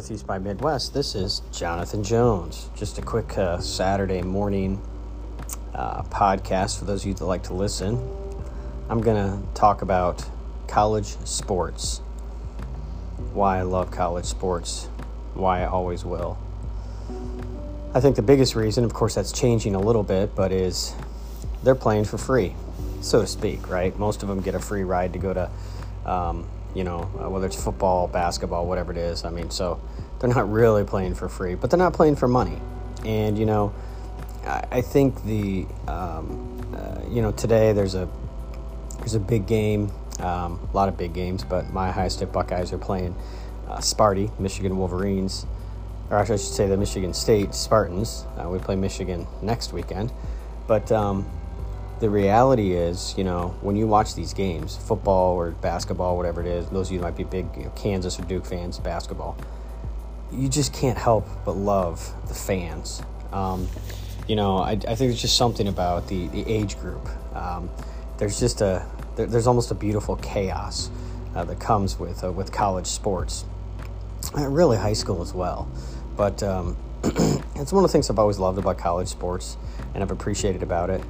Northeast by Midwest, this is Jonathan Jones. Just a quick uh, Saturday morning uh, podcast for those of you that like to listen. I'm going to talk about college sports, why I love college sports, why I always will. I think the biggest reason, of course, that's changing a little bit, but is they're playing for free, so to speak, right? Most of them get a free ride to go to. Um, you know, uh, whether it's football, basketball, whatever it is. I mean, so they're not really playing for free, but they're not playing for money. And, you know, I, I think the, um, uh, you know, today there's a, there's a big game, um, a lot of big games, but my Ohio State Buckeyes are playing uh, Sparty, Michigan Wolverines, or actually I should say the Michigan State Spartans. Uh, we play Michigan next weekend. But, um, the reality is, you know, when you watch these games, football or basketball, whatever it is, those of you might be big you know, Kansas or Duke fans, basketball, you just can't help but love the fans. Um, you know, I, I, think there's just something about the, the age group. Um, there's just a there, there's almost a beautiful chaos uh, that comes with uh, with college sports, uh, really high school as well. But um, it's one of the things I've always loved about college sports, and I've appreciated about it.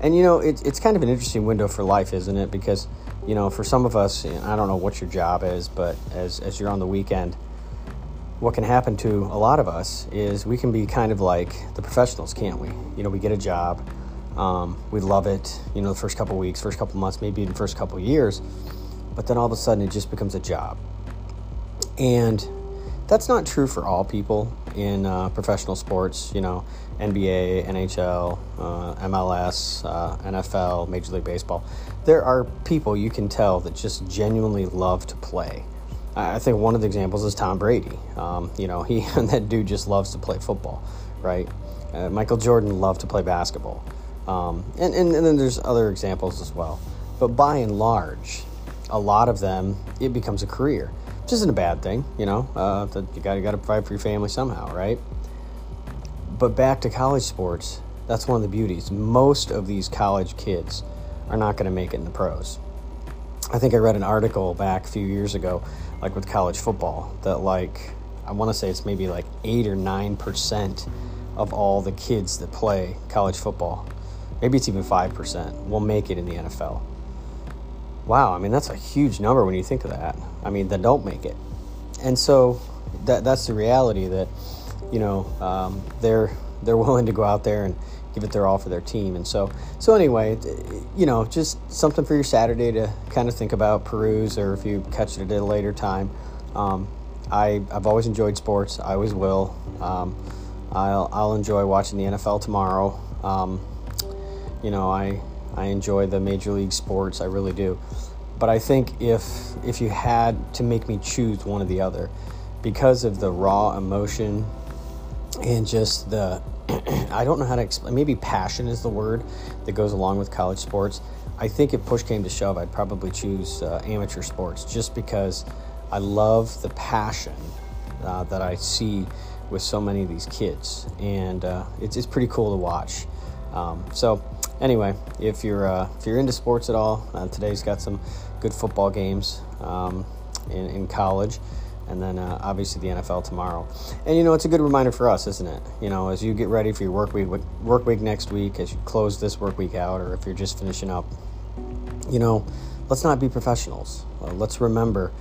And you know, it, it's kind of an interesting window for life, isn't it? Because you know, for some of us, I don't know what your job is, but as as you're on the weekend, what can happen to a lot of us is we can be kind of like the professionals, can't we? You know, we get a job, um, we love it. You know, the first couple weeks, first couple months, maybe even first couple years, but then all of a sudden it just becomes a job, and that's not true for all people in uh, professional sports. You know, NBA, NHL, uh, MLS, uh, NFL, Major League Baseball. There are people you can tell that just genuinely love to play. I think one of the examples is Tom Brady. Um, you know, he that dude just loves to play football, right? Uh, Michael Jordan loved to play basketball, um, and, and and then there's other examples as well. But by and large, a lot of them it becomes a career, which isn't a bad thing. You know, uh, you got got to provide for your family somehow, right? But back to college sports, that's one of the beauties. Most of these college kids are not going to make it in the pros. I think I read an article back a few years ago, like with college football, that like, I want to say it's maybe like 8 or 9% of all the kids that play college football, maybe it's even 5%, will make it in the NFL. Wow, I mean, that's a huge number when you think of that. I mean, that don't make it. And so that, that's the reality that you know, um, they're they're willing to go out there and give it their all for their team. And so, so anyway, you know, just something for your Saturday to kind of think about, peruse, or if you catch it at a later time. Um, I, I've always enjoyed sports. I always will. Um, I'll, I'll enjoy watching the NFL tomorrow. Um, you know, I, I enjoy the major league sports. I really do. But I think if, if you had to make me choose one or the other, because of the raw emotion and just the I don't know how to explain. Maybe passion is the word that goes along with college sports. I think if push came to shove, I'd probably choose uh, amateur sports just because I love the passion uh, that I see with so many of these kids, and uh, it's, it's pretty cool to watch. Um, so, anyway, if you're uh, if you're into sports at all, uh, today's got some good football games um, in, in college and then uh, obviously the NFL tomorrow. And you know, it's a good reminder for us, isn't it? You know, as you get ready for your work week, work week next week, as you close this work week out, or if you're just finishing up, you know, let's not be professionals. Uh, let's remember,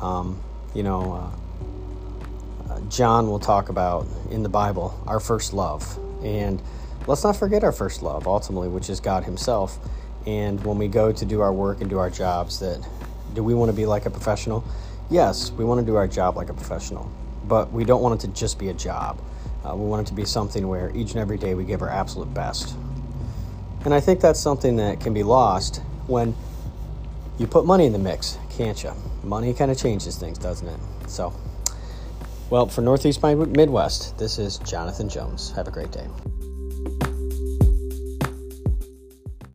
um, you know, uh, uh, John will talk about in the Bible our first love, and let's not forget our first love, ultimately, which is God Himself. And when we go to do our work and do our jobs, that do we want to be like a professional? yes, we want to do our job like a professional, but we don't want it to just be a job. Uh, we want it to be something where each and every day we give our absolute best. And I think that's something that can be lost when you put money in the mix, can't you? Money kind of changes things, doesn't it? So, well, for Northeast by Midwest, this is Jonathan Jones. Have a great day.